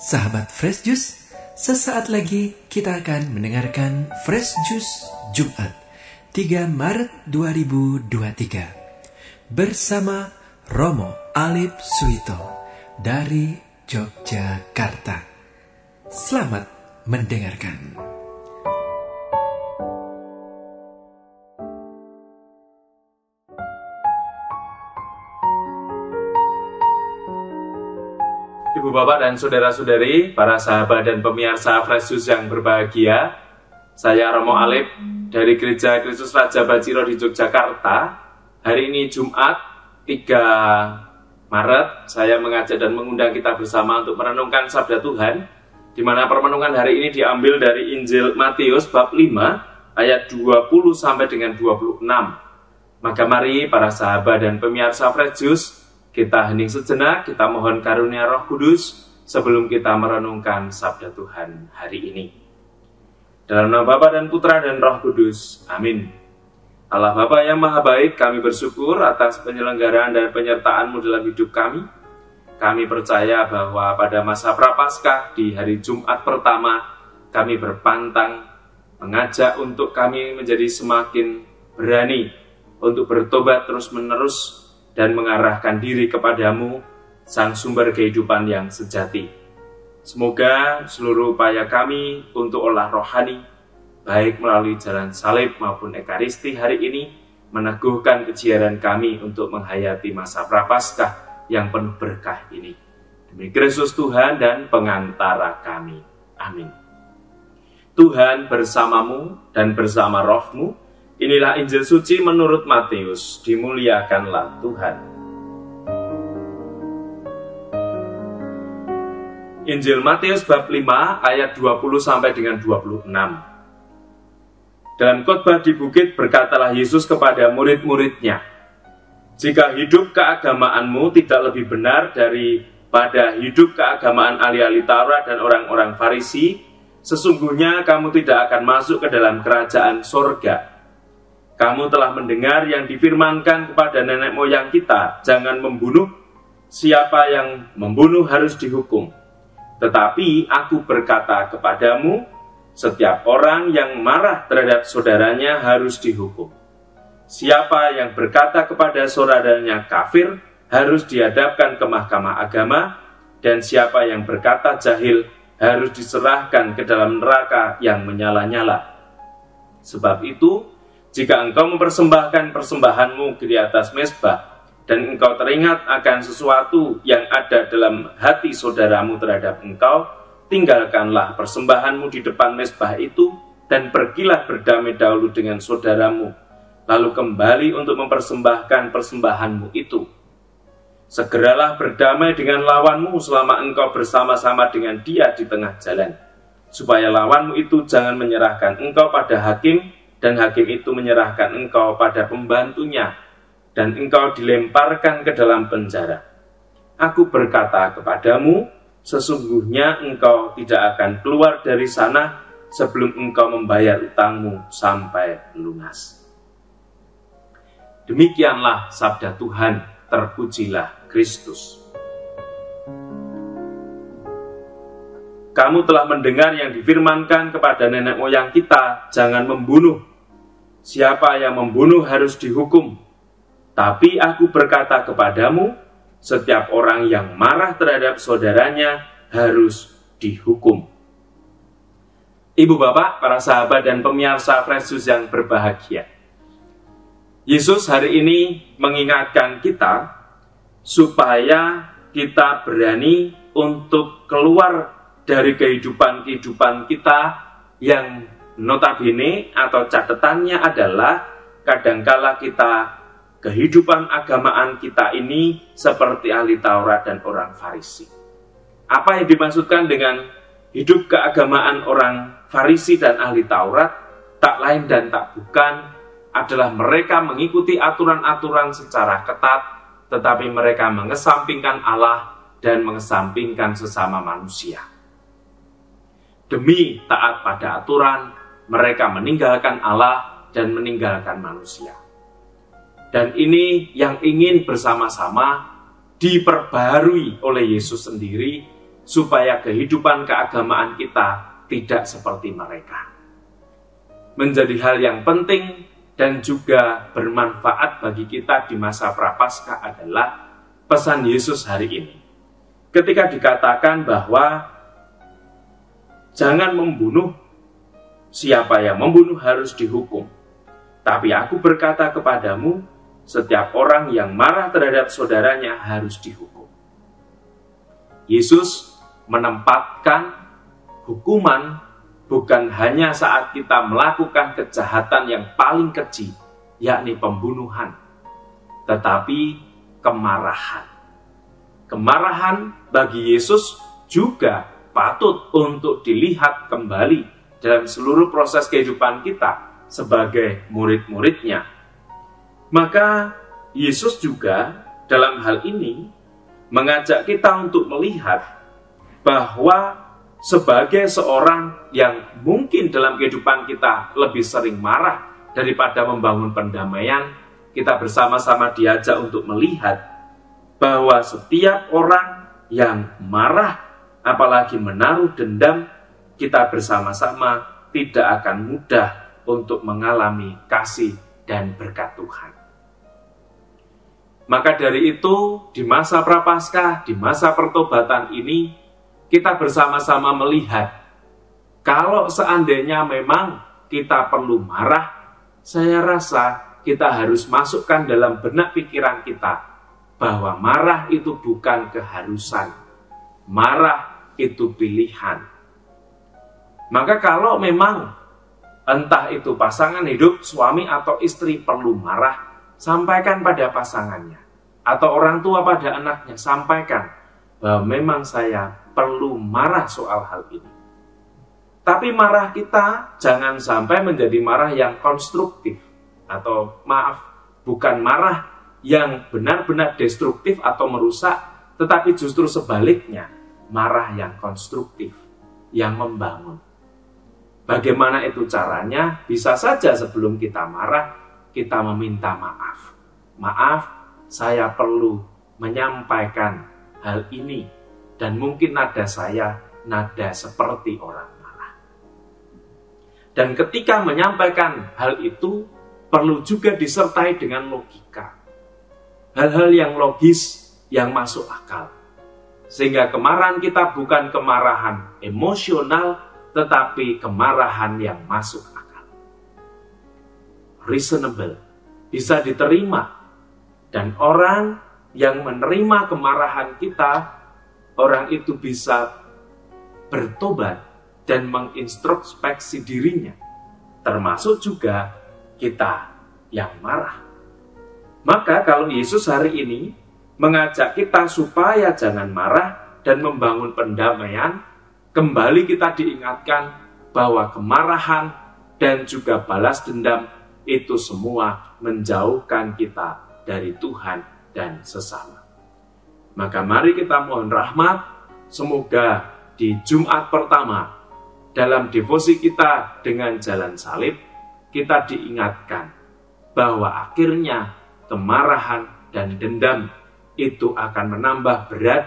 Sahabat Fresh Juice, sesaat lagi kita akan mendengarkan Fresh Juice Jumat 3 Maret 2023 bersama Romo Alip Suito dari Yogyakarta. Selamat mendengarkan. Bapak dan saudara-saudari, para sahabat dan pemirsa Fresh Juice yang berbahagia, saya Romo Alip dari Gereja Kristus Raja Baciro di Yogyakarta. Hari ini Jumat 3 Maret, saya mengajak dan mengundang kita bersama untuk merenungkan Sabda Tuhan, di mana permenungan hari ini diambil dari Injil Matius bab 5 ayat 20 sampai dengan 26. Maka mari para sahabat dan pemirsa Fresh Juice, kita hening sejenak, kita mohon karunia roh kudus sebelum kita merenungkan sabda Tuhan hari ini. Dalam nama Bapa dan Putra dan Roh Kudus. Amin. Allah Bapa yang Maha Baik, kami bersyukur atas penyelenggaraan dan penyertaan-Mu dalam hidup kami. Kami percaya bahwa pada masa Prapaskah di hari Jumat pertama, kami berpantang mengajak untuk kami menjadi semakin berani untuk bertobat terus-menerus dan mengarahkan diri kepadamu, Sang Sumber kehidupan yang sejati. Semoga seluruh upaya kami untuk olah rohani, baik melalui jalan salib maupun ekaristi hari ini, meneguhkan kejiaran kami untuk menghayati masa prapaskah yang penuh berkah ini. Demi Kristus Tuhan dan pengantara kami. Amin. Tuhan bersamamu dan bersama rohmu, Inilah Injil suci menurut Matius, dimuliakanlah Tuhan. Injil Matius bab 5 ayat 20 sampai dengan 26. Dalam khotbah di bukit berkatalah Yesus kepada murid-muridnya, "Jika hidup keagamaanmu tidak lebih benar daripada hidup keagamaan ahli-ahli Taurat dan orang-orang Farisi, sesungguhnya kamu tidak akan masuk ke dalam kerajaan sorga." Kamu telah mendengar yang difirmankan kepada nenek moyang kita, jangan membunuh. Siapa yang membunuh harus dihukum. Tetapi aku berkata kepadamu, setiap orang yang marah terhadap saudaranya harus dihukum. Siapa yang berkata kepada saudaranya kafir harus dihadapkan ke mahkamah agama, dan siapa yang berkata jahil harus diserahkan ke dalam neraka yang menyala-nyala. Sebab itu, jika engkau mempersembahkan persembahanmu di atas mesbah, dan engkau teringat akan sesuatu yang ada dalam hati saudaramu terhadap engkau, tinggalkanlah persembahanmu di depan mesbah itu, dan pergilah berdamai dahulu dengan saudaramu, lalu kembali untuk mempersembahkan persembahanmu itu. Segeralah berdamai dengan lawanmu selama engkau bersama-sama dengan dia di tengah jalan, supaya lawanmu itu jangan menyerahkan engkau pada hakim, dan hakim itu menyerahkan engkau pada pembantunya, dan engkau dilemparkan ke dalam penjara. Aku berkata kepadamu, sesungguhnya engkau tidak akan keluar dari sana sebelum engkau membayar utangmu sampai lunas. Demikianlah sabda Tuhan, terpujilah Kristus. Kamu telah mendengar yang difirmankan kepada nenek moyang kita, jangan membunuh, siapa yang membunuh harus dihukum. Tapi aku berkata kepadamu, setiap orang yang marah terhadap saudaranya harus dihukum. Ibu bapak, para sahabat dan pemirsa Fresus yang berbahagia. Yesus hari ini mengingatkan kita supaya kita berani untuk keluar dari kehidupan-kehidupan kita yang notabene atau catatannya adalah kadangkala kita kehidupan agamaan kita ini seperti ahli Taurat dan orang Farisi. Apa yang dimaksudkan dengan hidup keagamaan orang Farisi dan ahli Taurat tak lain dan tak bukan adalah mereka mengikuti aturan-aturan secara ketat tetapi mereka mengesampingkan Allah dan mengesampingkan sesama manusia. Demi taat pada aturan, mereka meninggalkan Allah dan meninggalkan manusia. Dan ini yang ingin bersama-sama diperbarui oleh Yesus sendiri supaya kehidupan keagamaan kita tidak seperti mereka. Menjadi hal yang penting dan juga bermanfaat bagi kita di masa prapaskah adalah pesan Yesus hari ini. Ketika dikatakan bahwa jangan membunuh, siapa yang membunuh harus dihukum. Tapi aku berkata kepadamu, setiap orang yang marah terhadap saudaranya harus dihukum. Yesus menempatkan hukuman bukan hanya saat kita melakukan kejahatan yang paling keji, yakni pembunuhan, tetapi kemarahan. Kemarahan bagi Yesus juga patut untuk dilihat kembali dalam seluruh proses kehidupan kita sebagai murid-muridnya. Maka Yesus juga dalam hal ini mengajak kita untuk melihat bahwa sebagai seorang yang mungkin dalam kehidupan kita lebih sering marah daripada membangun pendamaian, kita bersama-sama diajak untuk melihat bahwa setiap orang yang marah, apalagi menaruh dendam, kita bersama-sama tidak akan mudah untuk mengalami kasih dan berkat Tuhan. Maka dari itu, di masa prapaskah, di masa pertobatan ini, kita bersama-sama melihat kalau seandainya memang kita perlu marah, saya rasa kita harus masukkan dalam benak pikiran kita bahwa marah itu bukan keharusan, marah itu pilihan. Maka kalau memang entah itu pasangan hidup suami atau istri perlu marah, sampaikan pada pasangannya atau orang tua pada anaknya sampaikan bahwa memang saya perlu marah soal hal ini. Tapi marah kita jangan sampai menjadi marah yang konstruktif atau maaf bukan marah yang benar-benar destruktif atau merusak, tetapi justru sebaliknya marah yang konstruktif, yang membangun. Bagaimana itu caranya? Bisa saja sebelum kita marah, kita meminta maaf. Maaf, saya perlu menyampaikan hal ini dan mungkin nada saya nada seperti orang marah. Dan ketika menyampaikan hal itu perlu juga disertai dengan logika. Hal-hal yang logis yang masuk akal. Sehingga kemarahan kita bukan kemarahan emosional tetapi kemarahan yang masuk akal reasonable, bisa diterima. Dan orang yang menerima kemarahan kita, orang itu bisa bertobat dan mengintrospeksi dirinya, termasuk juga kita yang marah. Maka kalau Yesus hari ini mengajak kita supaya jangan marah dan membangun pendamaian, kembali kita diingatkan bahwa kemarahan dan juga balas dendam itu semua menjauhkan kita dari Tuhan dan sesama. Maka mari kita mohon rahmat, semoga di Jumat pertama dalam devosi kita dengan jalan salib, kita diingatkan bahwa akhirnya kemarahan dan dendam itu akan menambah berat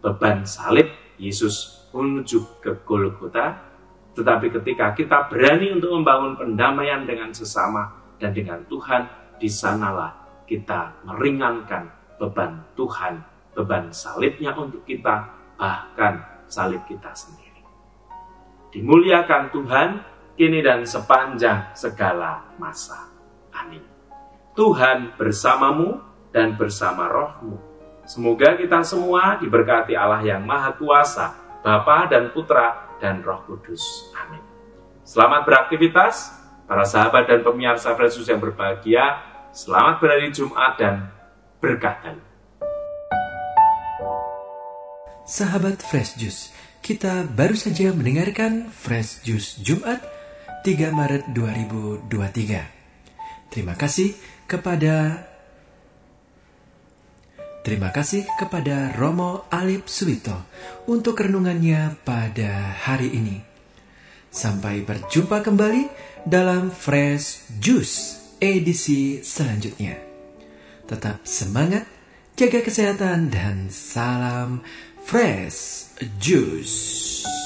beban salib Yesus menuju ke Golgota tetapi ketika kita berani untuk membangun pendamaian dengan sesama dan dengan Tuhan, di sanalah kita meringankan beban Tuhan, beban salibnya untuk kita, bahkan salib kita sendiri. Dimuliakan Tuhan, kini dan sepanjang segala masa. Amin. Tuhan bersamamu dan bersama rohmu. Semoga kita semua diberkati Allah yang Maha Kuasa, Bapa dan Putra dan Roh Kudus. Amin. Selamat beraktivitas, para sahabat dan pemirsa Yesus yang berbahagia. Selamat berhari Jumat dan berkah Sahabat Fresh Juice, kita baru saja mendengarkan Fresh Juice Jumat 3 Maret 2023. Terima kasih kepada Terima kasih kepada Romo Alip Suwito untuk renungannya pada hari ini. Sampai berjumpa kembali dalam Fresh Juice edisi selanjutnya. Tetap semangat, jaga kesehatan, dan salam fresh juice.